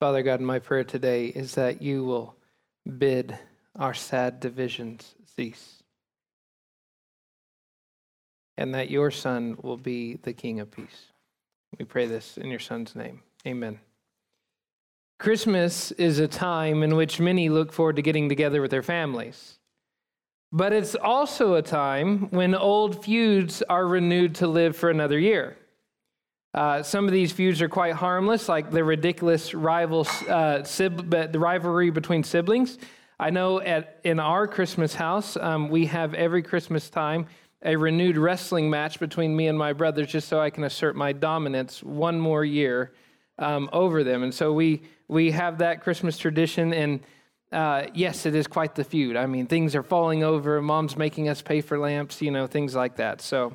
Father God, my prayer today is that you will bid our sad divisions cease and that your Son will be the King of peace. We pray this in your Son's name. Amen. Christmas is a time in which many look forward to getting together with their families. But it's also a time when old feuds are renewed to live for another year. Uh, some of these feuds are quite harmless, like the ridiculous rival, uh, sib- the rivalry between siblings. I know at in our Christmas house, um, we have every Christmas time a renewed wrestling match between me and my brothers, just so I can assert my dominance one more year um, over them. And so we we have that Christmas tradition, and uh, yes, it is quite the feud. I mean, things are falling over. Mom's making us pay for lamps, you know, things like that. So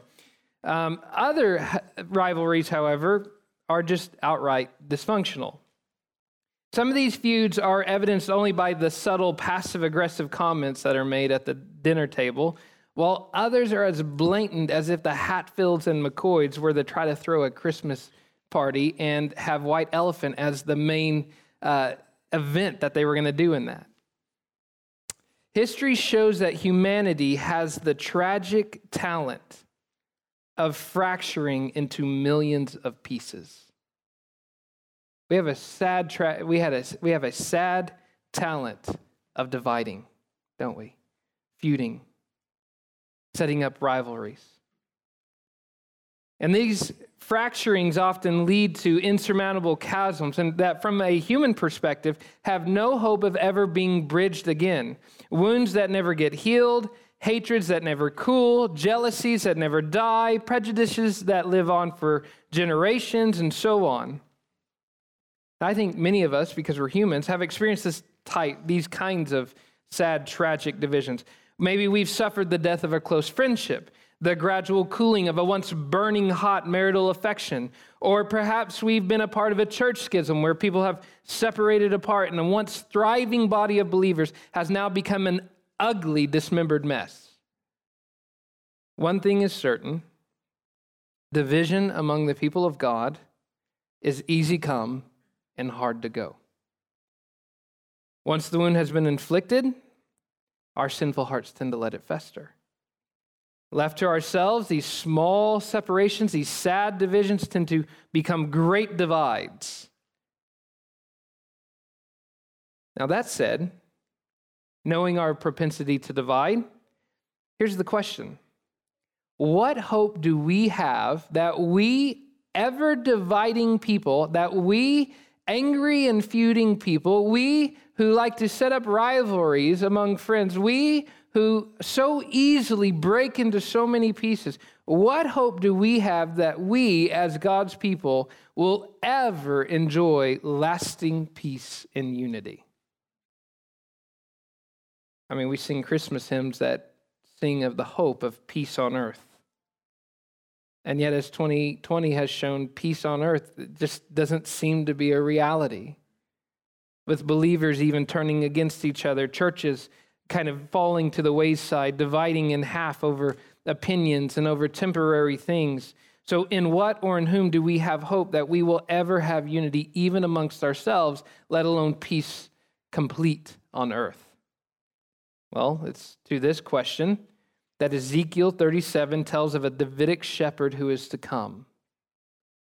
um, other rivalries, however, are just outright dysfunctional. Some of these feuds are evidenced only by the subtle passive aggressive comments that are made at the dinner table, while others are as blatant as if the Hatfields and McCoys were to try to throw a Christmas party and have White Elephant as the main uh, event that they were going to do in that. History shows that humanity has the tragic talent of fracturing into millions of pieces. We have a sad tra- we had a we have a sad talent of dividing, don't we? Feuding, setting up rivalries. And these fracturings often lead to insurmountable chasms, and that from a human perspective have no hope of ever being bridged again. Wounds that never get healed, hatreds that never cool, jealousies that never die, prejudices that live on for generations, and so on. I think many of us, because we're humans, have experienced this type, these kinds of sad, tragic divisions. Maybe we've suffered the death of a close friendship the gradual cooling of a once burning hot marital affection. Or perhaps we've been a part of a church schism where people have separated apart and a once thriving body of believers has now become an ugly, dismembered mess. One thing is certain division among the people of God is easy come and hard to go. Once the wound has been inflicted, our sinful hearts tend to let it fester. Left to ourselves, these small separations, these sad divisions tend to become great divides. Now, that said, knowing our propensity to divide, here's the question What hope do we have that we, ever dividing people, that we, angry and feuding people, we who like to set up rivalries among friends, we who so easily break into so many pieces, what hope do we have that we, as God's people, will ever enjoy lasting peace and unity? I mean, we sing Christmas hymns that sing of the hope of peace on earth. And yet, as 2020 has shown, peace on earth just doesn't seem to be a reality. With believers even turning against each other, churches kind of falling to the wayside, dividing in half over opinions and over temporary things. So, in what or in whom do we have hope that we will ever have unity, even amongst ourselves, let alone peace complete on earth? Well, it's to this question that Ezekiel 37 tells of a Davidic shepherd who is to come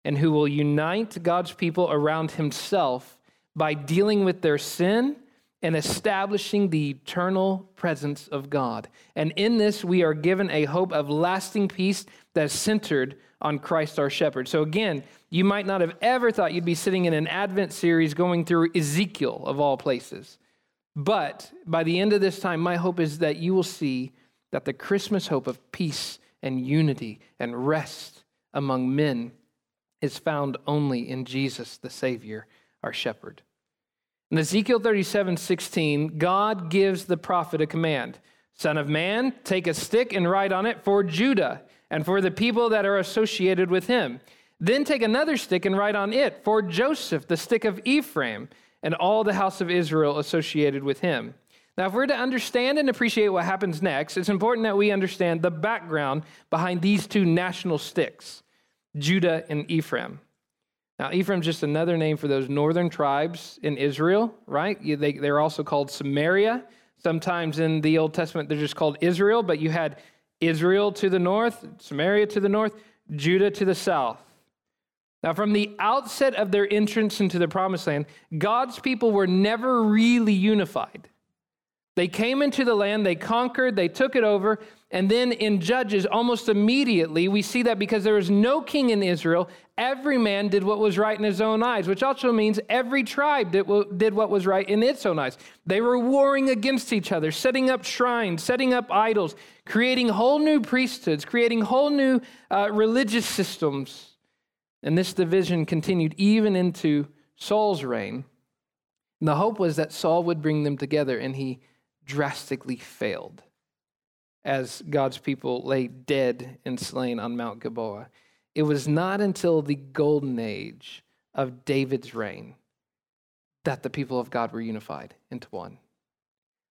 and who will unite God's people around himself by dealing with their sin and establishing the eternal presence of God. And in this, we are given a hope of lasting peace that's centered on Christ our shepherd. So, again, you might not have ever thought you'd be sitting in an Advent series going through Ezekiel, of all places. But by the end of this time, my hope is that you will see that the Christmas hope of peace and unity and rest among men is found only in Jesus, the Savior, our shepherd. In Ezekiel 37 16, God gives the prophet a command Son of man, take a stick and write on it for Judah and for the people that are associated with him. Then take another stick and write on it for Joseph, the stick of Ephraim, and all the house of Israel associated with him. Now, if we're to understand and appreciate what happens next, it's important that we understand the background behind these two national sticks, Judah and Ephraim. Now, Ephraim's just another name for those northern tribes in Israel, right? They, they're also called Samaria. Sometimes in the Old Testament, they're just called Israel, but you had Israel to the north, Samaria to the north, Judah to the south. Now, from the outset of their entrance into the promised land, God's people were never really unified. They came into the land, they conquered, they took it over, and then in Judges, almost immediately, we see that because there was no king in Israel, every man did what was right in his own eyes, which also means every tribe did what was right in its own eyes. They were warring against each other, setting up shrines, setting up idols, creating whole new priesthoods, creating whole new uh, religious systems. And this division continued even into Saul's reign. And the hope was that Saul would bring them together, and he drastically failed as God's people lay dead and slain on Mount Gilboa. It was not until the golden age of David's reign that the people of God were unified into one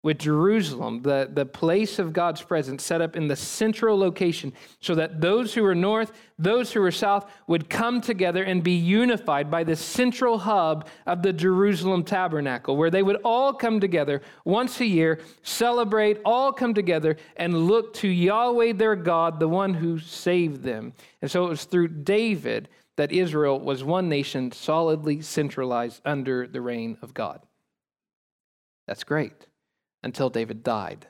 with Jerusalem, the, the place of God's presence, set up in the central location so that those who were north, those who were south would come together and be unified by the central hub of the Jerusalem tabernacle, where they would all come together once a year, celebrate, all come together, and look to Yahweh their God, the one who saved them. And so it was through David that Israel was one nation solidly centralized under the reign of God. That's great until David died.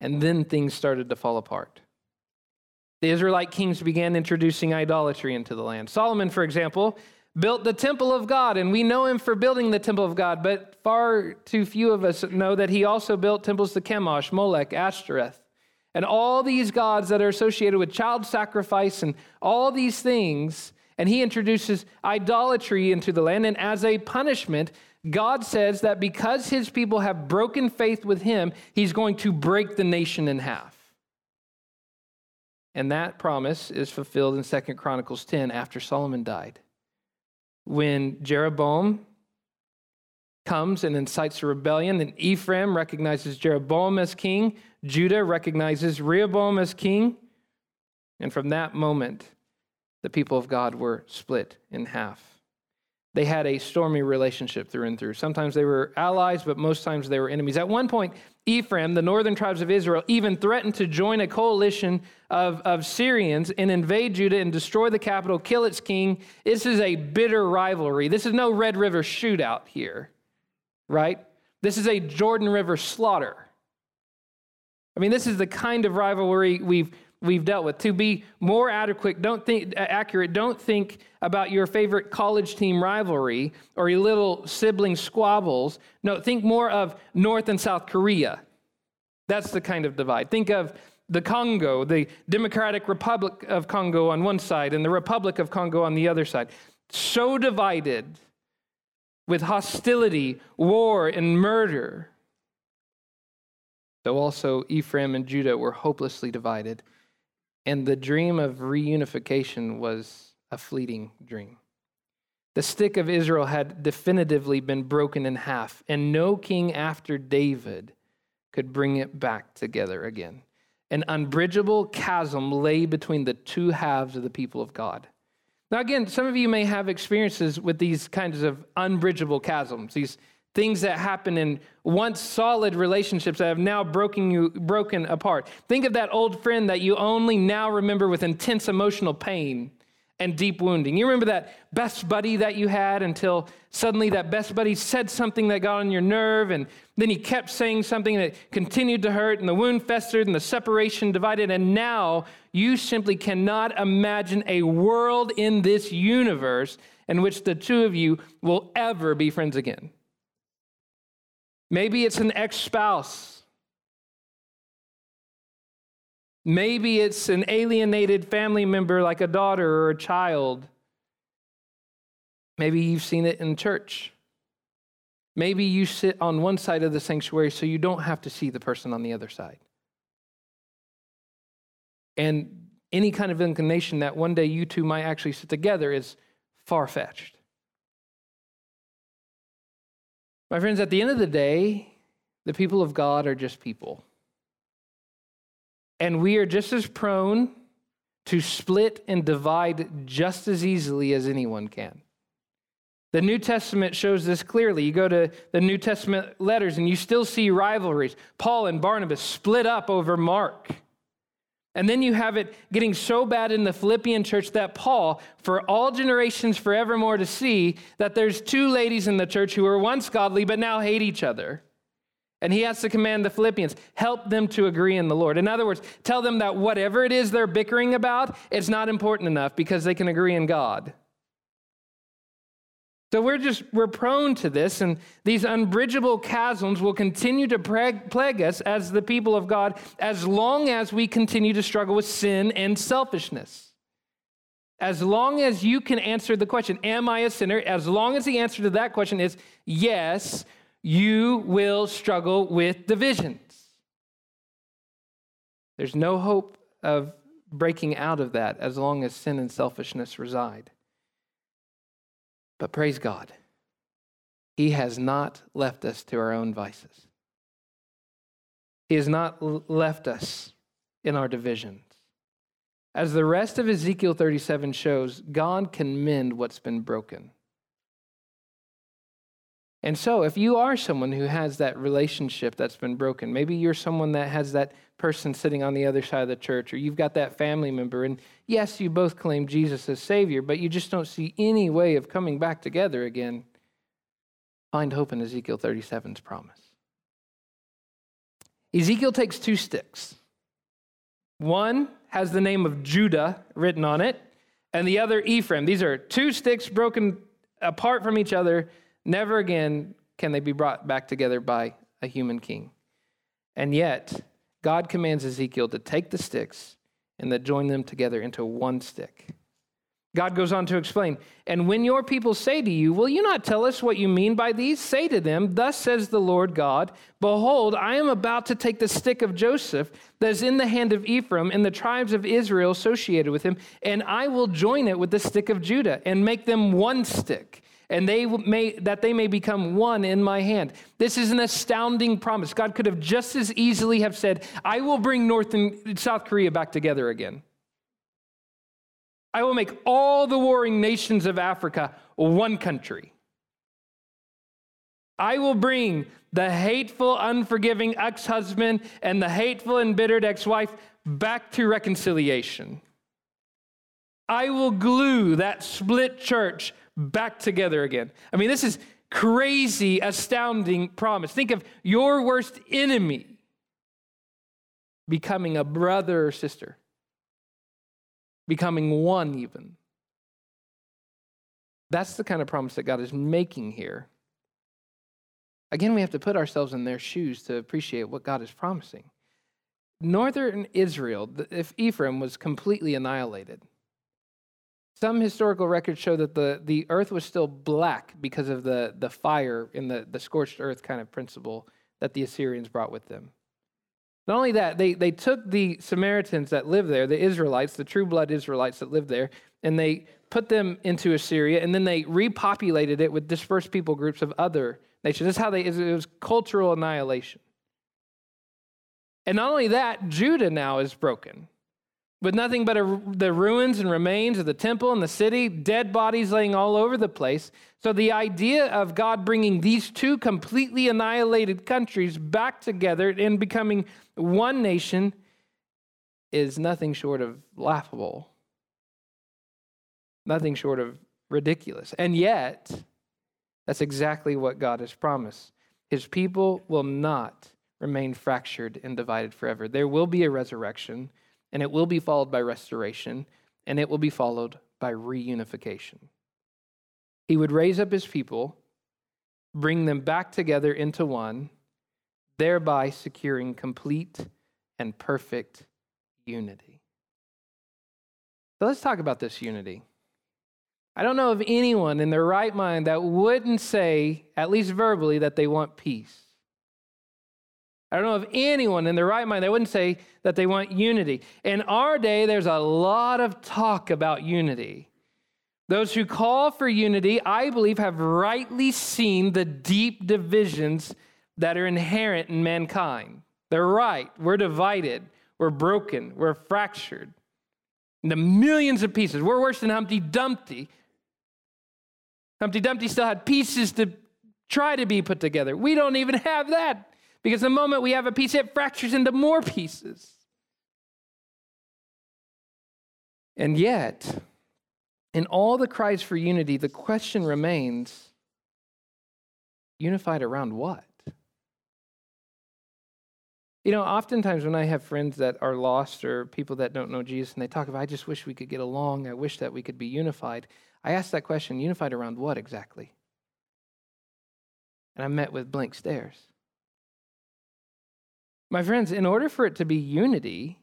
And then things started to fall apart. The Israelite kings began introducing idolatry into the land. Solomon, for example, built the temple of God, and we know him for building the temple of God, but far too few of us know that he also built temples to Chemosh, Molech, Ashtoreth, and all these gods that are associated with child sacrifice and all these things. And he introduces idolatry into the land, and as a punishment, God says that because his people have broken faith with him, he's going to break the nation in half. And that promise is fulfilled in Second Chronicles 10 after Solomon died. When Jeroboam comes and incites a rebellion, and Ephraim recognizes Jeroboam as king, Judah recognizes Rehoboam as king. And from that moment, the people of God were split in half they had a stormy relationship through and through. Sometimes they were allies, but most times they were enemies. At one point, Ephraim, the northern tribes of Israel, even threatened to join a coalition of, of Syrians and invade Judah and destroy the capital, kill its king. This is a bitter rivalry. This is no Red River shootout here, right? This is a Jordan River slaughter. I mean, this is the kind of rivalry we've we've dealt with. To be more adequate, don't think accurate, don't think about your favorite college team rivalry or your little sibling squabbles. No, think more of North and South Korea. That's the kind of divide. Think of the Congo, the Democratic Republic of Congo on one side and the Republic of Congo on the other side. So divided with hostility, war, and murder. Though also Ephraim and Judah were hopelessly divided and the dream of reunification was a fleeting dream. The stick of Israel had definitively been broken in half, and no king after David could bring it back together again. An unbridgeable chasm lay between the two halves of the people of God. Now, again, some of you may have experiences with these kinds of unbridgeable chasms, these things that happen in once solid relationships that have now broken you broken apart. Think of that old friend that you only now remember with intense emotional pain and deep wounding. You remember that best buddy that you had until suddenly that best buddy said something that got on your nerve and then he kept saying something that continued to hurt and the wound festered and the separation divided. And now you simply cannot imagine a world in this universe in which the two of you will ever be friends again Maybe it's an ex spouse. Maybe it's an alienated family member like a daughter or a child. Maybe you've seen it in church. Maybe you sit on one side of the sanctuary so you don't have to see the person on the other side. And any kind of inclination that one day you two might actually sit together is far fetched. My friends, at the end of the day, the people of God are just people. And we are just as prone to split and divide just as easily as anyone can. The New Testament shows this clearly. You go to the New Testament letters and you still see rivalries. Paul and Barnabas split up over Mark. And then you have it getting so bad in the Philippian church that Paul, for all generations forevermore to see, that there's two ladies in the church who were once godly but now hate each other. And he has to command the Philippians, help them to agree in the Lord. In other words, tell them that whatever it is they're bickering about, it's not important enough because they can agree in God. So we're just we're prone to this, and these unbridgeable chasms will continue to plague us as the people of God as long as we continue to struggle with sin and selfishness. As long as you can answer the question, Am I a sinner? As long as the answer to that question is yes, you will struggle with divisions. There's no hope of breaking out of that as long as sin and selfishness reside. But praise God, He has not left us to our own vices. He has not left us in our divisions. As the rest of Ezekiel 37 shows, God can mend what's been broken. And so, if you are someone who has that relationship that's been broken, maybe you're someone that has that person sitting on the other side of the church, or you've got that family member, and yes, you both claim Jesus as Savior, but you just don't see any way of coming back together again, find hope in Ezekiel 37's promise. Ezekiel takes two sticks. One has the name of Judah written on it, and the other Ephraim. These are two sticks broken apart from each other Never again can they be brought back together by a human king. And yet, God commands Ezekiel to take the sticks and to join them together into one stick. God goes on to explain, and when your people say to you, Will you not tell us what you mean by these? Say to them, Thus says the Lord God, Behold, I am about to take the stick of Joseph that is in the hand of Ephraim and the tribes of Israel associated with him, and I will join it with the stick of Judah and make them one stick and they may that they may become one in my hand. This is an astounding promise. God could have just as easily have said, "I will bring North and South Korea back together again." I will make all the warring nations of Africa one country. I will bring the hateful, unforgiving ex husband and the hateful, embittered ex wife back to reconciliation. I will glue that split church back together again. I mean, this is crazy, astounding promise. Think of your worst enemy becoming a brother or sister, becoming one even. That's the kind of promise that God is making here. Again, we have to put ourselves in their shoes to appreciate what God is promising. Northern Israel, if Ephraim was completely annihilated, some historical records show that the, the earth was still black because of the, the fire in the, the scorched earth kind of principle that the Assyrians brought with them. Not only that, they, they took the Samaritans that lived there, the Israelites, the true blood Israelites that lived there, and they put them into Assyria, and then they repopulated it with dispersed people groups of other nations. That's how they, it was cultural annihilation. And not only that, Judah now is broken with nothing but a, the ruins and remains of the temple and the city, dead bodies laying all over the place. So, the idea of God bringing these two completely annihilated countries back together and becoming one nation is nothing short of laughable, nothing short of ridiculous. And yet, that's exactly what God has promised. His people will not remain fractured and divided forever. There will be a resurrection and it will be followed by restoration, and it will be followed by reunification. He would raise up his people, bring them back together into one, thereby securing complete and perfect unity. So let's talk about this unity. I don't know of anyone in their right mind that wouldn't say, at least verbally, that they want peace. I don't know of anyone in their right mind that wouldn't say that they want unity. In our day, there's a lot of talk about unity. Those who call for unity, I believe, have rightly seen the deep divisions that are inherent in mankind. They're right. We're divided, we're broken, we're fractured. into millions of pieces. We're worse than Humpty Dumpty. Humpty Dumpty still had pieces to try to be put together. We don't even have that because the moment we have a piece, it fractures into more pieces. And yet, in all the cries for unity, the question remains unified around what? You know, oftentimes when I have friends that are lost or people that don't know Jesus and they talk about, I just wish we could get along, I wish that we could be unified, I ask that question, unified around what exactly? And I'm met with blank stares. My friends, in order for it to be unity,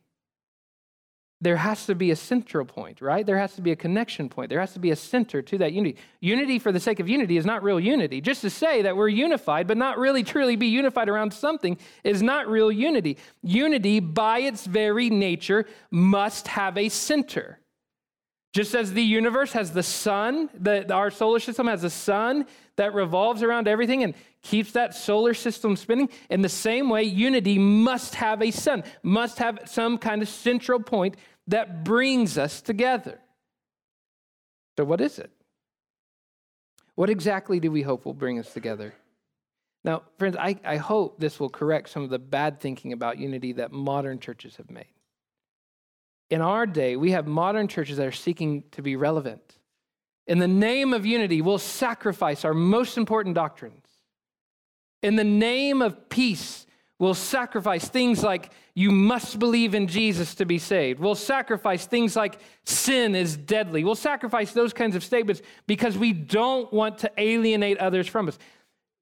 there has to be a central point, right? There has to be a connection point. There has to be a center to that unity. Unity for the sake of unity is not real unity. Just to say that we're unified, but not really truly be unified around something is not real unity. Unity, by its very nature, must have a center. Just as the universe has the sun, the, our solar system has a sun that revolves around everything and keeps that solar system spinning, in the same way, unity must have a sun, must have some kind of central point that brings us together. So, what is it? What exactly do we hope will bring us together? Now, friends, I, I hope this will correct some of the bad thinking about unity that modern churches have made. In our day, we have modern churches that are seeking to be relevant. In the name of unity, we'll sacrifice our most important doctrines. In the name of peace, we'll sacrifice things like you must believe in Jesus to be saved. We'll sacrifice things like sin is deadly. We'll sacrifice those kinds of statements because we don't want to alienate others from us.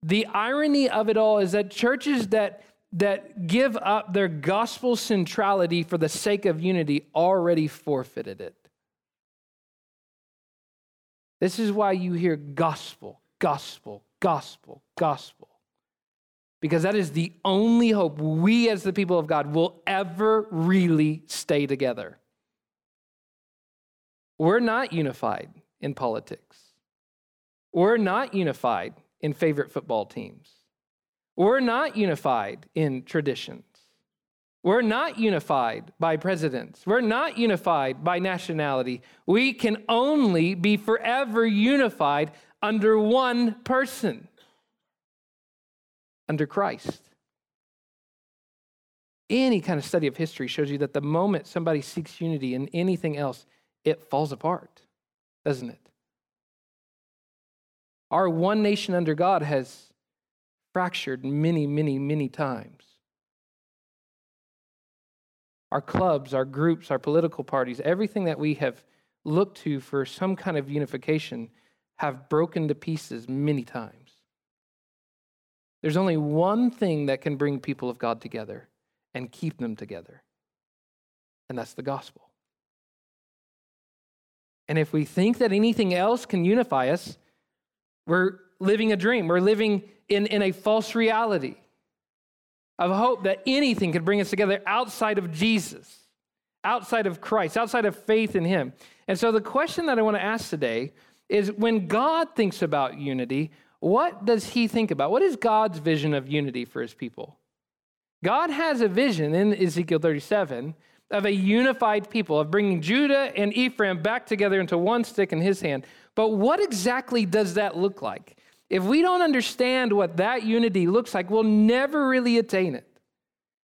The irony of it all is that churches that that give up their gospel centrality for the sake of unity already forfeited it. This is why you hear gospel, gospel, gospel, gospel. Because that is the only hope we as the people of God will ever really stay together. We're not unified in politics. We're not unified in favorite football teams. We're not unified in traditions. We're not unified by presidents. We're not unified by nationality. We can only be forever unified under one person, under Christ. Any kind of study of history shows you that the moment somebody seeks unity in anything else, it falls apart, doesn't it? Our one nation under God has fractured many, many, many times. Our clubs, our groups, our political parties, everything that we have looked to for some kind of unification have broken to pieces many times. There's only one thing that can bring people of God together and keep them together, and that's the gospel. And if we think that anything else can unify us, we're living a dream. We're living in, in a false reality of hope that anything could bring us together outside of Jesus, outside of Christ, outside of faith in Him. And so the question that I want to ask today is when God thinks about unity, what does He think about? What is God's vision of unity for His people? God has a vision in Ezekiel 37 of a unified people, of bringing Judah and Ephraim back together into one stick in His hand. But what exactly does that look like? If we don't understand what that unity looks like, we'll never really attain it.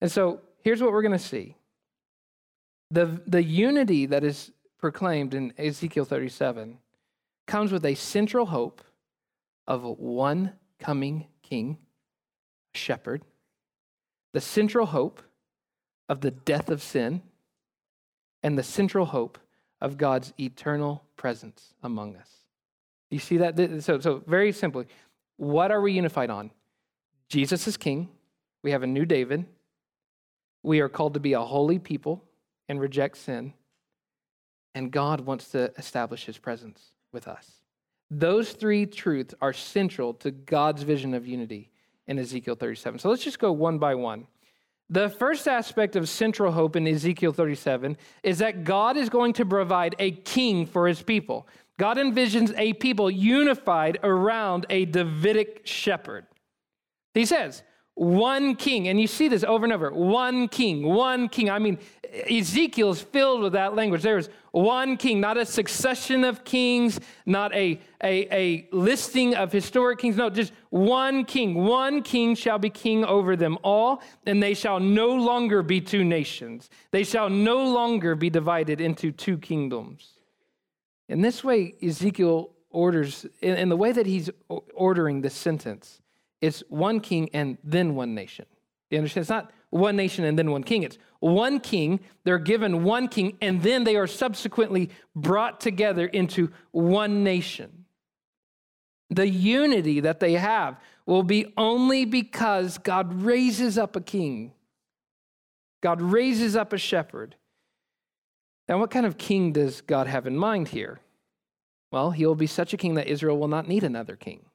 And so here's what we're going to see the, the unity that is proclaimed in Ezekiel 37 comes with a central hope of one coming king, shepherd, the central hope of the death of sin, and the central hope of God's eternal presence among us. You see that? So, so very simply, what are we unified on? Jesus is king. We have a new David. We are called to be a holy people and reject sin. And God wants to establish his presence with us. Those three truths are central to God's vision of unity in Ezekiel 37. So let's just go one by one. The first aspect of central hope in Ezekiel 37 is that God is going to provide a king for his people. God envisions a people unified around a Davidic shepherd. He says, one king. And you see this over and over one king, one king. I mean, Ezekiel's filled with that language. There's one king, not a succession of kings, not a, a, a listing of historic kings. No, just one king. One king shall be king over them all, and they shall no longer be two nations. They shall no longer be divided into two kingdoms. In this way, Ezekiel orders, in, the way that he's ordering this sentence, it's one king and then one nation. You understand? It's not one nation and then one king. It's one king, they're given one king, and then they are subsequently brought together into one nation. The unity that they have will be only because God raises up a king. God raises up a shepherd. Now, what kind of king does God have in mind here? Well, he will be such a king that Israel will not need another king.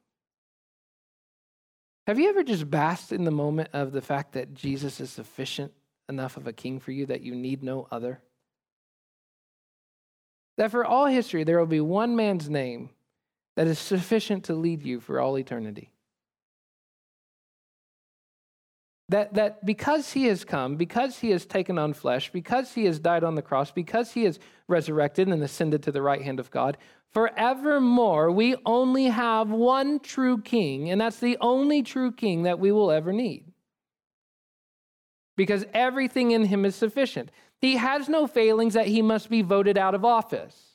Have you ever just basked in the moment of the fact that Jesus is sufficient enough of a king for you that you need no other? That for all history, there will be one man's name that is sufficient to lead you for all eternity. That, that because he has come, because he has taken on flesh, because he has died on the cross, because he has resurrected and ascended to the right hand of God, forevermore we only have one true king, and that's the only true king that we will ever need. Because everything in him is sufficient. He has no failings that he must be voted out of office.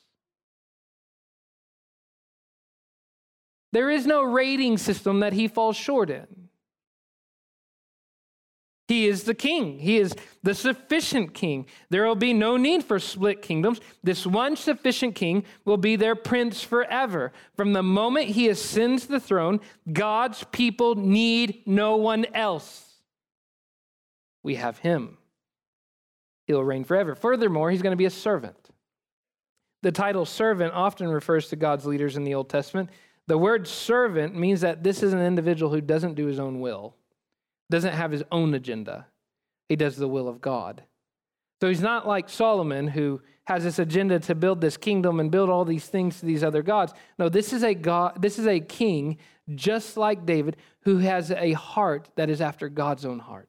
There is no rating system that he falls short in. He is the king. He is the sufficient king. There will be no need for split kingdoms. This one sufficient king will be their prince forever. From the moment he ascends the throne, God's people need no one else. We have him. He'll reign forever. Furthermore, he's going to be a servant. The title servant often refers to God's leaders in the Old Testament. The word servant means that this is an individual who doesn't do his own will doesn't have his own agenda. He does the will of God. So he's not like Solomon who has this agenda to build this kingdom and build all these things to these other gods. No, this is a God, this is a king just like David who has a heart that is after God's own heart.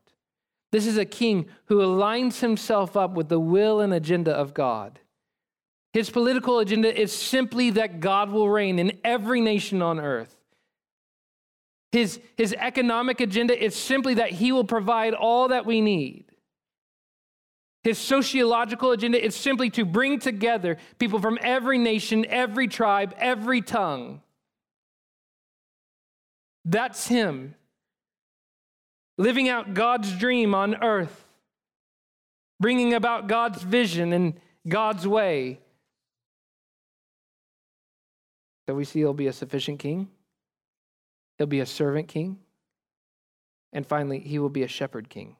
This is a king who aligns himself up with the will and agenda of God. His political agenda is simply that God will reign in every nation on earth. His, his economic agenda is simply that he will provide all that we need. His sociological agenda is simply to bring together people from every nation, every tribe, every tongue. That's him. Living out God's dream on earth, bringing about God's vision and God's way. So we see he'll be a sufficient king. He'll be a servant king. And finally, he will be a shepherd king.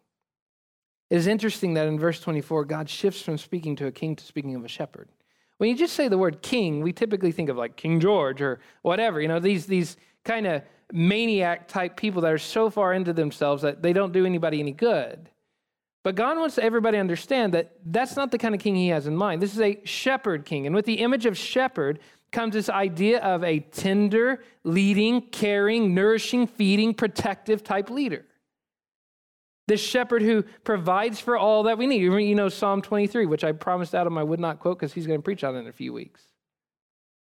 It is interesting that in verse 24, God shifts from speaking to a king to speaking of a shepherd. When you just say the word king, we typically think of like King George or whatever, you know, these, these kind of maniac type people that are so far into themselves that they don't do anybody any good. But God wants everybody to understand that that's not the kind of king he has in mind. This is a shepherd king. And with the image of shepherd, comes this idea of a tender, leading, caring, nourishing, feeding, protective type leader. This shepherd who provides for all that we need. You know Psalm 23, which I promised Adam I would not quote because he's going to preach on it in a few weeks.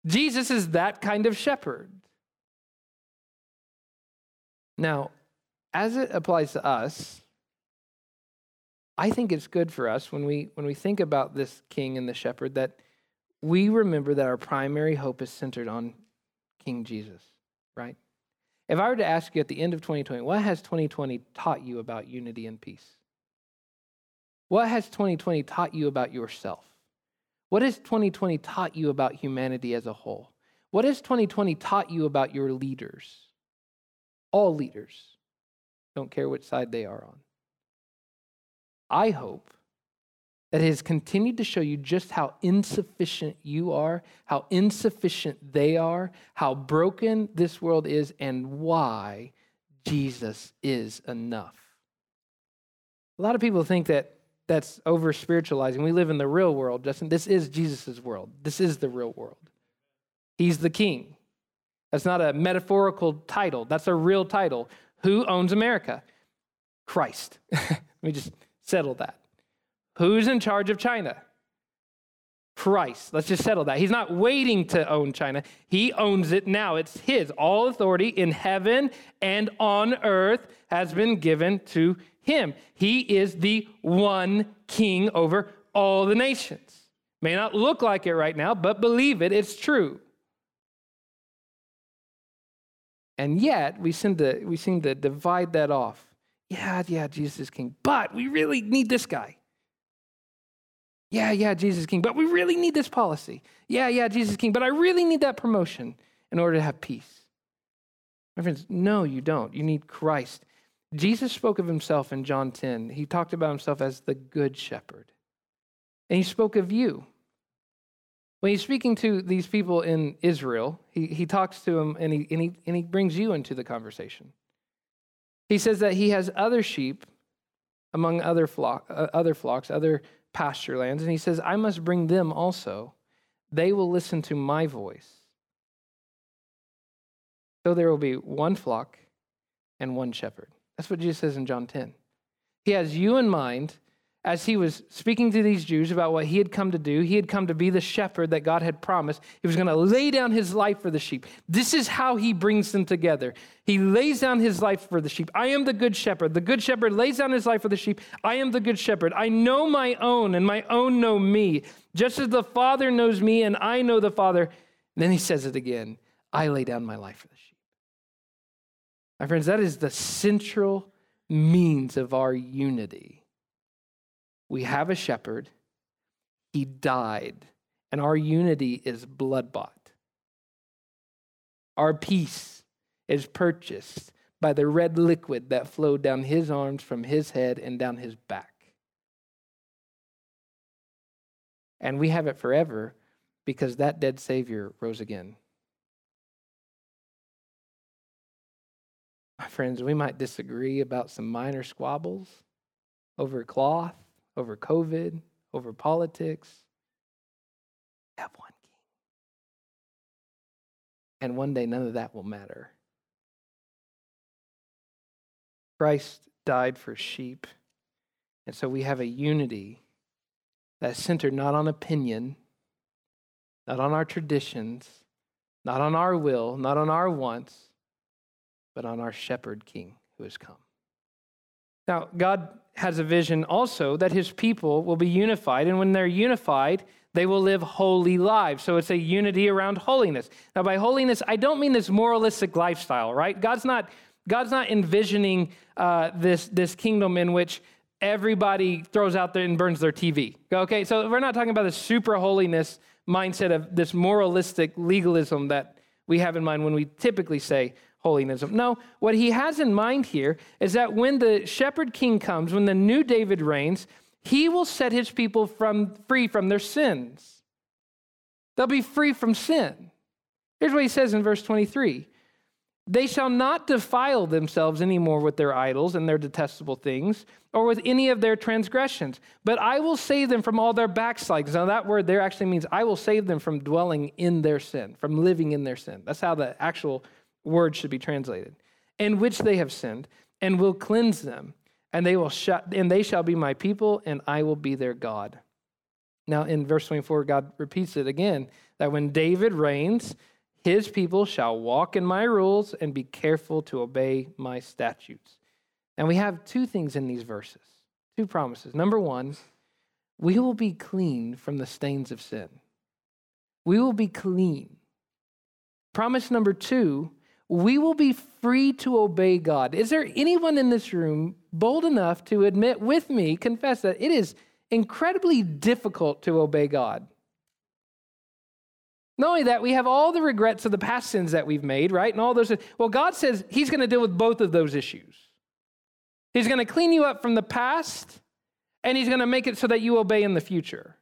Jesus is that kind of shepherd. Now, as it applies to us, I think it's good for us when we when we think about this king and the shepherd that we remember that our primary hope is centered on King Jesus, right? If I were to ask you at the end of 2020, what has 2020 taught you about unity and peace? What has 2020 taught you about yourself? What has 2020 taught you about humanity as a whole? What has 2020 taught you about your leaders? All leaders. Don't care which side they are on. I hope that has continued to show you just how insufficient you are, how insufficient they are, how broken this world is, and why Jesus is enough. A lot of people think that that's over spiritualizing. We live in the real world, Justin. This is Jesus' world. This is the real world. He's the king. That's not a metaphorical title, that's a real title. Who owns America? Christ. Let me just settle that. Who's in charge of China? Christ. Let's just settle that. He's not waiting to own China. He owns it now. It's his. All authority in heaven and on earth has been given to him. He is the one king over all the nations. May not look like it right now, but believe it, it's true. And yet, we seem to, we seem to divide that off. Yeah, yeah, Jesus is king, but we really need this guy. Yeah, yeah, Jesus king, but we really need this policy. Yeah, yeah, Jesus king, but I really need that promotion in order to have peace. My friends, no, you don't. You need Christ. Jesus spoke of himself in John 10. He talked about himself as the good shepherd. And he spoke of you. When he's speaking to these people in Israel, he, he talks to them and he, and, he, and he brings you into the conversation. He says that he has other sheep among other, flock, uh, other flocks, other pasture lands, and he says, I must bring them also. They will listen to my voice. So there will be one flock and one shepherd. That's what Jesus says in John 10. He has you in mind as he was speaking to these Jews about what he had come to do, he had come to be the shepherd that God had promised. He was going to lay down his life for the sheep. This is how he brings them together. He lays down his life for the sheep. I am the good shepherd. The good shepherd lays down his life for the sheep. I am the good shepherd. I know my own, and my own know me, just as the Father knows me, and I know the Father. And then he says it again I lay down my life for the sheep. My friends, that is the central means of our unity we have a shepherd, he died, and our unity is blood bought. Our peace is purchased by the red liquid that flowed down his arms from his head and down his back. And we have it forever because that dead Savior rose again. My friends, we might disagree about some minor squabbles over cloth, over COVID, over politics. Have one king. And one day, none of that will matter. Christ died for sheep. And so we have a unity that's centered not on opinion, not on our traditions, not on our will, not on our wants, but on our shepherd king who has come. Now, God has a vision also that his people will be unified. And when they're unified, they will live holy lives. So it's a unity around holiness. Now, by holiness, I don't mean this moralistic lifestyle, right? God's not, God's not envisioning uh, this, this kingdom in which everybody throws out there and burns their TV. Okay, so we're not talking about the super holiness mindset of this moralistic legalism that we have in mind when we typically say holiness. No, what he has in mind here is that when the shepherd king comes, when the new David reigns, he will set his people from, free from their sins. They'll be free from sin. Here's what he says in verse 23 They shall not defile themselves anymore with their idols and their detestable things, or with any of their transgressions, but I will save them from all their backslidings. Now, that word there actually means I will save them from dwelling in their sin, from living in their sin. That's how the actual word should be translated, in which they have sinned, and will cleanse them, and they will shut, and they shall be my people, and I will be their God. Now, in verse 24, God repeats it again that when David reigns, his people shall walk in my rules and be careful to obey my statutes. And we have two things in these verses, two promises. Number one, we will be clean from the stains of sin. We will be clean. Promise number two, we will be free to obey God. Is there anyone in this room bold enough to admit with me, confess that it is incredibly difficult to obey God? Not only that, we have all the regrets of the past sins that we've made, right? And all those. Well, God says He's going to deal with both of those issues. He's going to clean you up from the past, and He's going to make it so that you obey in the future.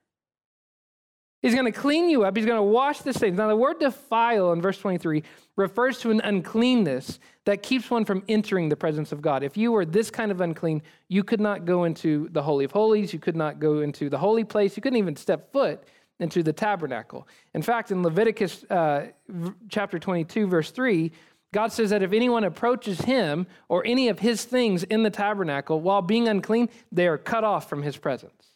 He's going to clean you up. He's going to wash the stains. Now, the word defile in verse 23 refers to an uncleanness that keeps one from entering the presence of God. If you were this kind of unclean, you could not go into the Holy of Holies. You could not go into the holy place. You couldn't even step foot into the tabernacle. In fact, in Leviticus uh, chapter 22, verse 3, God says that if anyone approaches him or any of his things in the tabernacle while being unclean, they are cut off from his presence.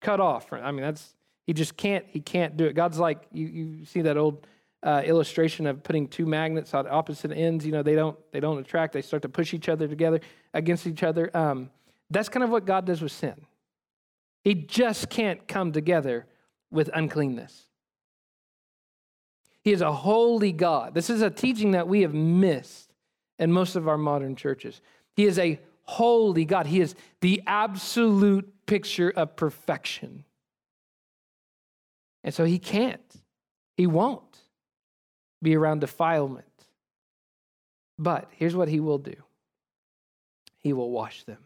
Cut off. I mean, that's, he just can't, he can't do it. God's like, you, you see that old uh, illustration of putting two magnets on opposite ends. You know, they don't, they don't attract. They start to push each other together against each other. Um, that's kind of what God does with sin. He just can't come together with uncleanness. He is a holy God. This is a teaching that we have missed in most of our modern churches. He is a holy God. He is the absolute picture of perfection. And so he can't, he won't be around defilement. But here's what he will do he will wash them,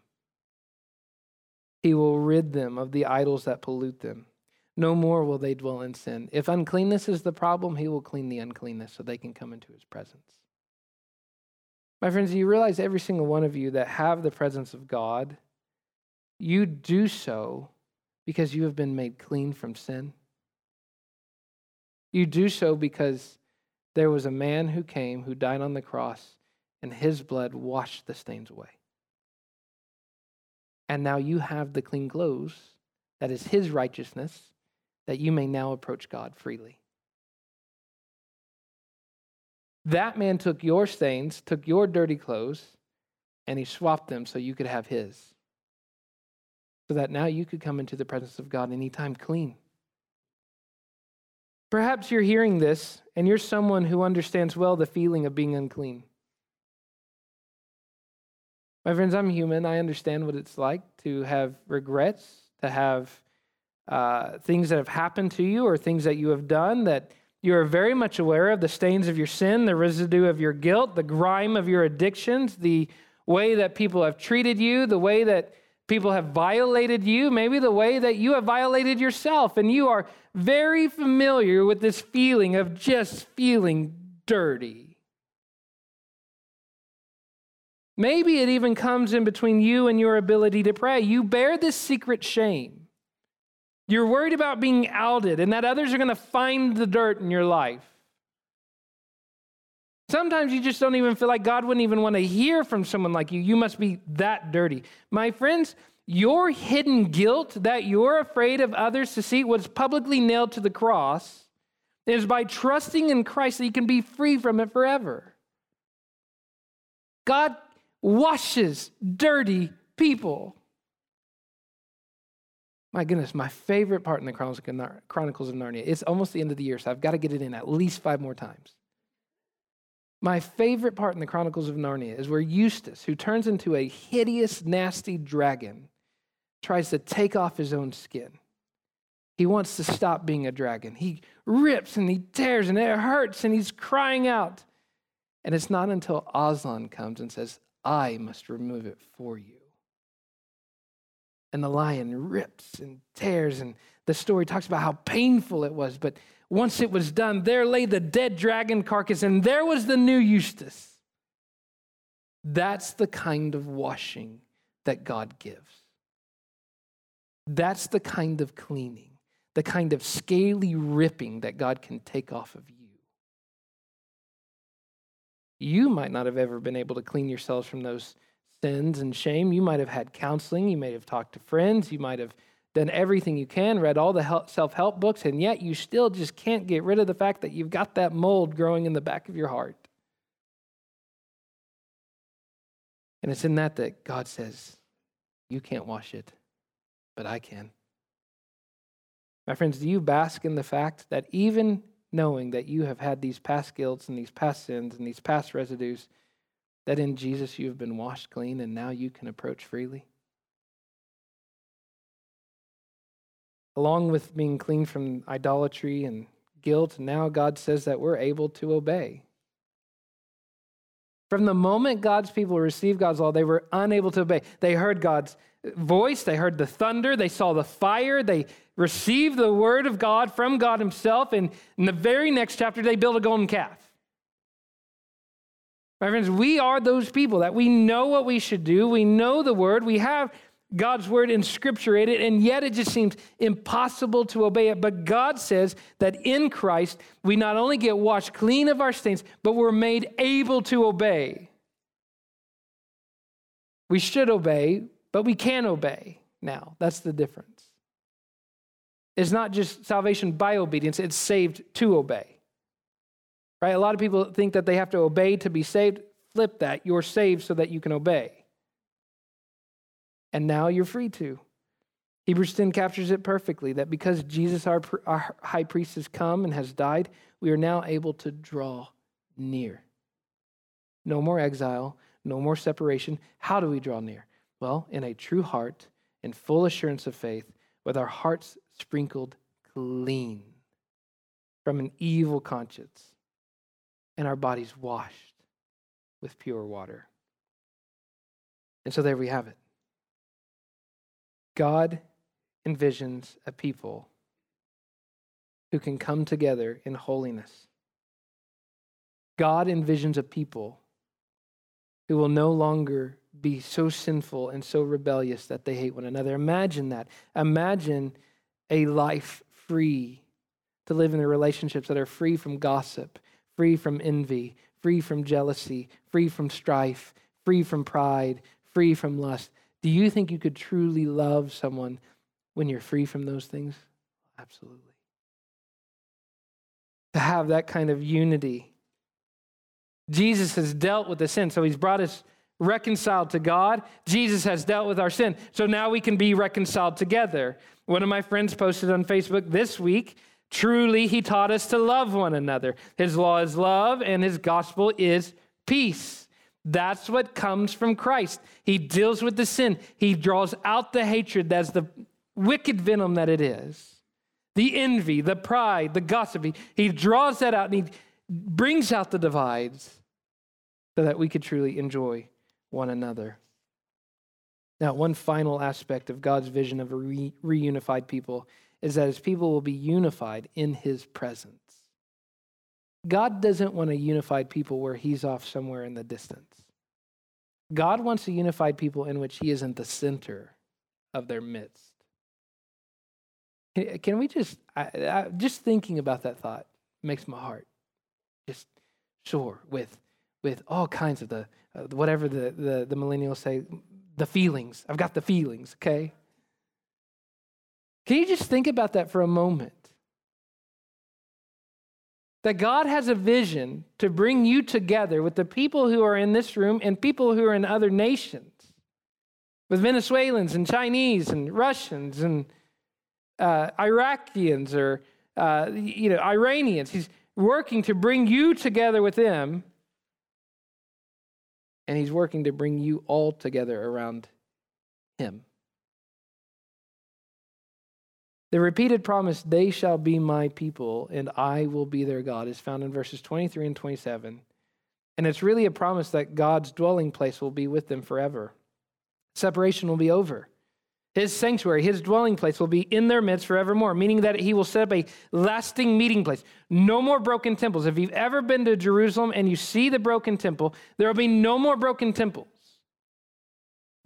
he will rid them of the idols that pollute them. No more will they dwell in sin. If uncleanness is the problem, he will clean the uncleanness so they can come into his presence. My friends, do you realize every single one of you that have the presence of God, you do so because you have been made clean from sin? You do so because there was a man who came who died on the cross, and his blood washed the stains away. And now you have the clean clothes that is his righteousness that you may now approach God freely. That man took your stains, took your dirty clothes, and he swapped them so you could have his. So that now you could come into the presence of God anytime clean. Perhaps you're hearing this and you're someone who understands well the feeling of being unclean. My friends, I'm human. I understand what it's like to have regrets, to have uh, things that have happened to you or things that you have done that you are very much aware of the stains of your sin, the residue of your guilt, the grime of your addictions, the way that people have treated you, the way that people have violated you, maybe the way that you have violated yourself. And you are very familiar with this feeling of just feeling dirty. Maybe it even comes in between you and your ability to pray. You bear this secret shame. You're worried about being outed and that others are going to find the dirt in your life. Sometimes you just don't even feel like God wouldn't even want to hear from someone like you. You must be that dirty. My friends, your hidden guilt that you're afraid of others to see was publicly nailed to the cross is by trusting in Christ that you can be free from it forever. God washes dirty people. My goodness, my favorite part in the Chronicles of Narnia. It's almost the end of the year, so I've got to get it in at least five more times. My favorite part in the Chronicles of Narnia is where Eustace, who turns into a hideous, nasty dragon, tries to take off his own skin. He wants to stop being a dragon. He rips and he tears and it hurts and he's crying out. And it's not until Aslan comes and says, I must remove it for you and the lion rips and tears. And the story talks about how painful it was. But once it was done, there lay the dead dragon carcass, and there was the new Eustace. That's the kind of washing that God gives. That's the kind of cleaning, the kind of scaly ripping that God can take off of you. You might not have ever been able to clean yourselves from those sins and shame. You might have had counseling, you might have talked to friends, you might have done everything you can, read all the self help books, and yet you still just can't get rid of the fact that you've got that mold growing in the back of your heart. And it's in that that God says, You can't wash it, but I can. My friends, do you bask in the fact that even knowing that you have had these past guilts and these past sins and these past residues, that in Jesus you have been washed clean and now you can approach freely? Along with being clean from idolatry and guilt, now God says that we're able to obey. From the moment God's people received God's law, they were unable to obey. They heard God's voice, they heard the thunder, they saw the fire, they received the word of God from God Himself, and in the very next chapter, they built a golden calf. My friends, we are those people that we know what we should do. We know the word. We have God's word in scripture, it and yet it just seems impossible to obey it. But God says that in Christ, we not only get washed clean of our stains, but we're made able to obey. We should obey, but we can obey now. That's the difference. It's not just salvation by obedience, it's saved to obey. Right? A lot of people think that they have to obey to be saved. Flip that. You're saved so that you can obey. And now you're free to. Hebrews 10 captures it perfectly that because Jesus, our, our high priest, has come and has died, we are now able to draw near. No more exile, no more separation. How do we draw near? Well, in a true heart, in full assurance of faith, with our hearts sprinkled clean from an evil conscience and our bodies washed with pure water. And so there we have it. God envisions a people who can come together in holiness. God envisions a people who will no longer be so sinful and so rebellious that they hate one another. Imagine that. Imagine a life free to live in the relationships that are free from gossip, free from envy, free from jealousy, free from strife, free from pride, free from lust. Do you think you could truly love someone when you're free from those things? Absolutely. To have that kind of unity. Jesus has dealt with the sin, so he's brought us reconciled to God. Jesus has dealt with our sin, so now we can be reconciled together. One of my friends posted on Facebook this week truly, he taught us to love one another. His law is love, and his gospel is peace. That's what comes from Christ. He deals with the sin, he draws out the hatred that's the wicked venom that it is the envy, the pride, the gossip. He, he draws that out and he brings out the divides so that we could truly enjoy one another. Now, one final aspect of God's vision of a re- reunified people is that his people will be unified in his presence. God doesn't want a unified people where he's off somewhere in the distance. God wants a unified people in which he isn't the center of their midst. Can we just, I, I, just thinking about that thought makes my heart just soar with, with all kinds of the, uh, whatever the, the, the millennials say, the feelings. I've got the feelings, okay? Can you just think about that for a moment? That God has a vision to bring you together with the people who are in this room and people who are in other nations, with Venezuelans and Chinese and Russians and uh, Iraqians or uh, you know Iranians. He's working to bring you together with them, and he's working to bring you all together around him. The repeated promise, they shall be my people and I will be their God, is found in verses 23 and 27. And it's really a promise that God's dwelling place will be with them forever. Separation will be over. His sanctuary, his dwelling place will be in their midst forevermore, meaning that he will set up a lasting meeting place. No more broken temples. If you've ever been to Jerusalem and you see the broken temple, there will be no more broken temples.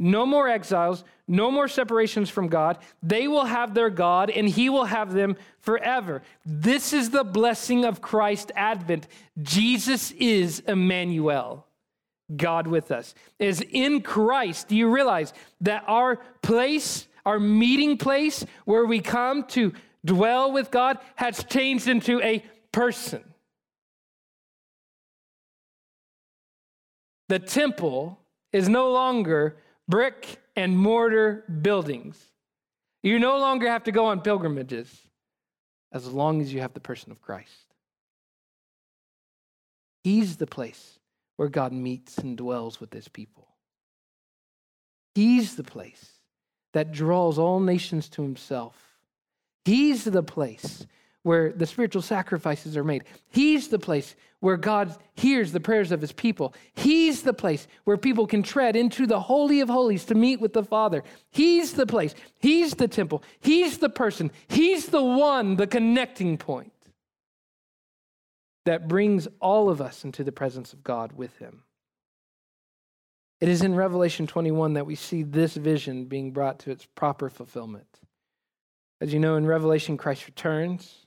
No more exiles, no more separations from God. They will have their God and He will have them forever. This is the blessing of Christ Advent. Jesus is Emmanuel, God with us. Is in Christ, do you realize that our place, our meeting place where we come to dwell with God, has changed into a person? The temple is no longer brick and mortar buildings. You no longer have to go on pilgrimages as long as you have the person of Christ. He's the place where God meets and dwells with his people. He's the place that draws all nations to himself. He's the place where the spiritual sacrifices are made. He's the place where God hears the prayers of his people. He's the place where people can tread into the Holy of Holies to meet with the Father. He's the place. He's the temple. He's the person. He's the one, the connecting point that brings all of us into the presence of God with him. It is in Revelation 21 that we see this vision being brought to its proper fulfillment. As you know, in Revelation, Christ returns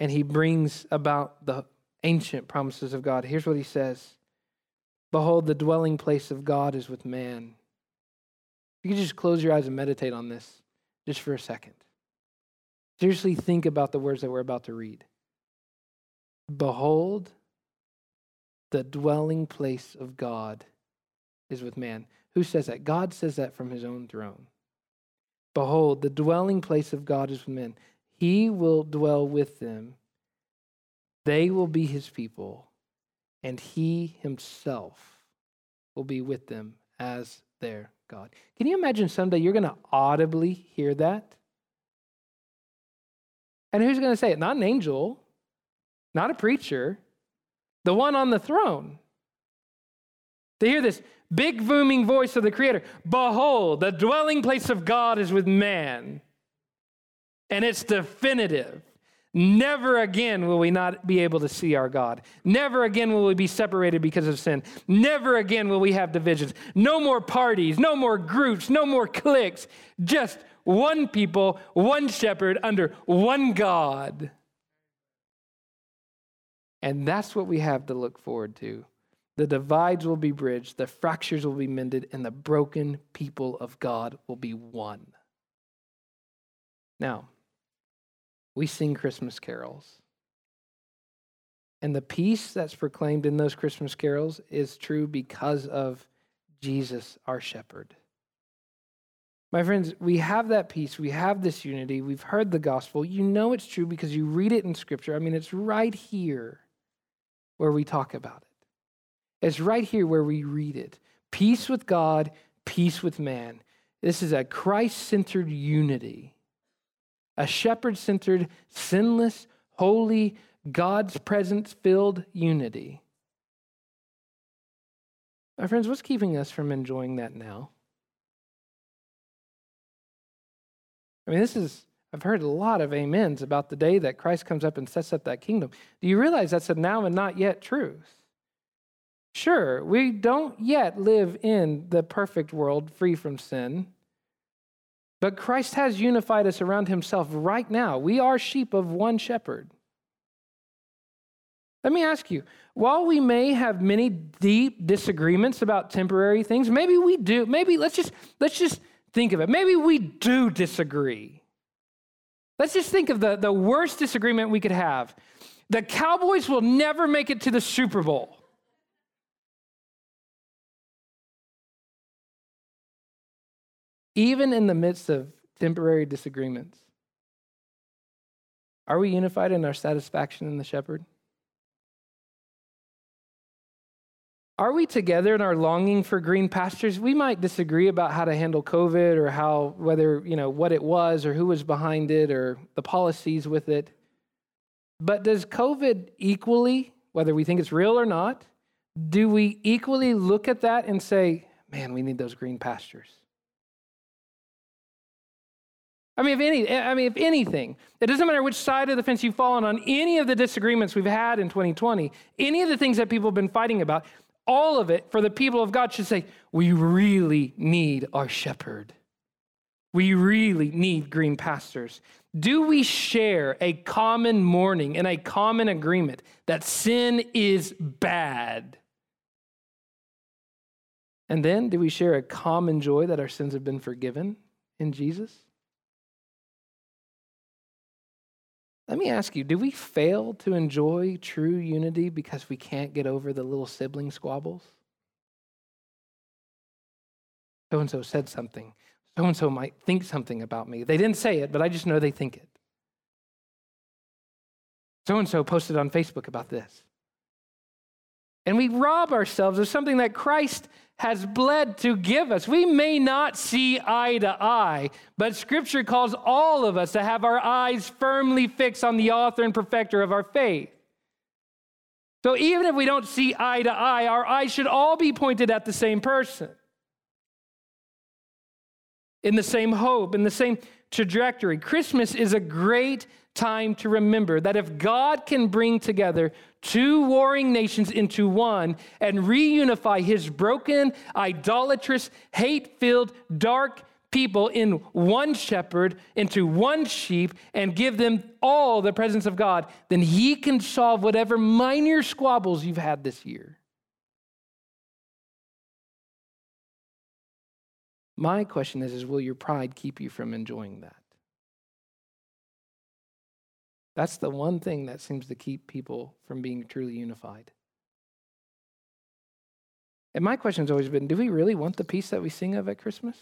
and he brings about the ancient promises of God. Here's what he says Behold, the dwelling place of God is with man. You can just close your eyes and meditate on this just for a second. Seriously, think about the words that we're about to read. Behold, the dwelling place of God is with man. Who says that? God says that from his own throne. Behold, the dwelling place of God is with men. He will dwell with them. They will be his people, and he himself will be with them as their God. Can you imagine someday you're going to audibly hear that? And who's going to say it? Not an angel, not a preacher, the one on the throne. To hear this big booming voice of the Creator Behold, the dwelling place of God is with man. And it's definitive. Never again will we not be able to see our God. Never again will we be separated because of sin. Never again will we have divisions. No more parties, no more groups, no more cliques. Just one people, one shepherd under one God. And that's what we have to look forward to. The divides will be bridged, the fractures will be mended, and the broken people of God will be one. Now, we sing Christmas carols. And the peace that's proclaimed in those Christmas carols is true because of Jesus, our shepherd. My friends, we have that peace. We have this unity. We've heard the gospel. You know it's true because you read it in Scripture. I mean, it's right here where we talk about it. It's right here where we read it. Peace with God, peace with man. This is a Christ centered unity a shepherd centered, sinless, holy, God's presence filled unity. My friends, what's keeping us from enjoying that now? I mean, this is, I've heard a lot of amens about the day that Christ comes up and sets up that kingdom. Do you realize that's a now and not yet truth? Sure, we don't yet live in the perfect world free from sin. But Christ has unified us around himself right now. We are sheep of one shepherd. Let me ask you, while we may have many deep disagreements about temporary things, maybe we do, maybe let's just let's just think of it. Maybe we do disagree. Let's just think of the, the worst disagreement we could have. The Cowboys will never make it to the Super Bowl. Even in the midst of temporary disagreements? Are we unified in our satisfaction in the shepherd? Are we together in our longing for green pastures? We might disagree about how to handle COVID or how, whether, you know, what it was or who was behind it or the policies with it. But does COVID equally, whether we think it's real or not, do we equally look at that and say, man, we need those green pastures? I mean, if any, I mean, if anything, it doesn't matter which side of the fence you've fallen on any of the disagreements we've had in 2020, any of the things that people have been fighting about, all of it for the people of God should say, we really need our shepherd. We really need green pastors. Do we share a common mourning and a common agreement that sin is bad? And then do we share a common joy that our sins have been forgiven in Jesus? Let me ask you do we fail to enjoy true unity because we can't get over the little sibling squabbles? So and so said something. So and so might think something about me. They didn't say it, but I just know they think it. So and so posted on Facebook about this. And we rob ourselves of something that Christ has bled to give us. We may not see eye to eye, but Scripture calls all of us to have our eyes firmly fixed on the author and perfecter of our faith. So even if we don't see eye to eye, our eyes should all be pointed at the same person, in the same hope, in the same trajectory. Christmas is a great time to remember that if God can bring together two warring nations into one and reunify his broken, idolatrous, hate filled, dark people in one shepherd, into one sheep, and give them all the presence of God, then he can solve whatever minor squabbles you've had this year. My question is, is will your pride keep you from enjoying that? That's the one thing that seems to keep people from being truly unified. And my question's always been do we really want the peace that we sing of at Christmas?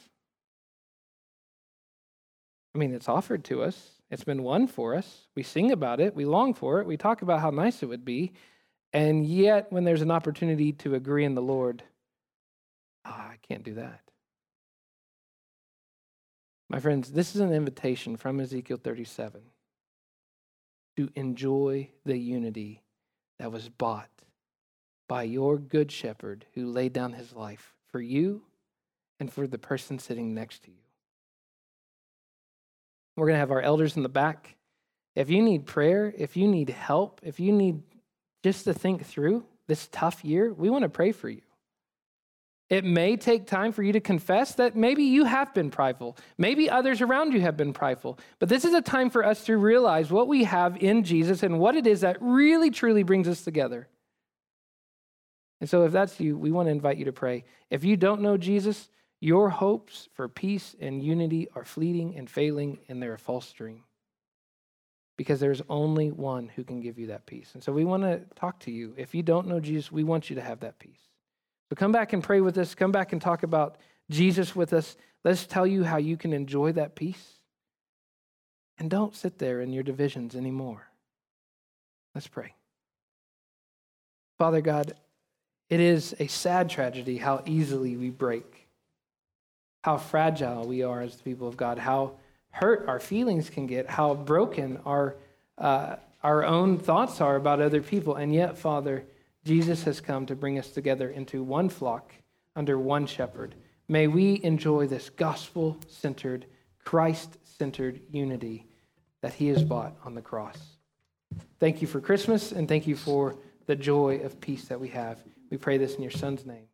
I mean, it's offered to us, it's been won for us. We sing about it, we long for it, we talk about how nice it would be. And yet, when there's an opportunity to agree in the Lord, oh, I can't do that. My friends, this is an invitation from Ezekiel 37 to enjoy the unity that was bought by your good shepherd who laid down his life for you and for the person sitting next to you. We're going to have our elders in the back. If you need prayer, if you need help, if you need just to think through this tough year, we want to pray for you. It may take time for you to confess that maybe you have been prideful. Maybe others around you have been prideful. But this is a time for us to realize what we have in Jesus and what it is that really, truly brings us together. And so, if that's you, we want to invite you to pray. If you don't know Jesus, your hopes for peace and unity are fleeting and failing, and they're a false dream. Because there's only one who can give you that peace. And so, we want to talk to you. If you don't know Jesus, we want you to have that peace. So come back and pray with us. Come back and talk about Jesus with us. Let's tell you how you can enjoy that peace. And don't sit there in your divisions anymore. Let's pray. Father God, it is a sad tragedy how easily we break, how fragile we are as the people of God, how hurt our feelings can get, how broken our, uh, our own thoughts are about other people. And yet, Father, Jesus has come to bring us together into one flock under one shepherd. May we enjoy this gospel centered, Christ centered unity that he has bought on the cross. Thank you for Christmas and thank you for the joy of peace that we have. We pray this in your son's name.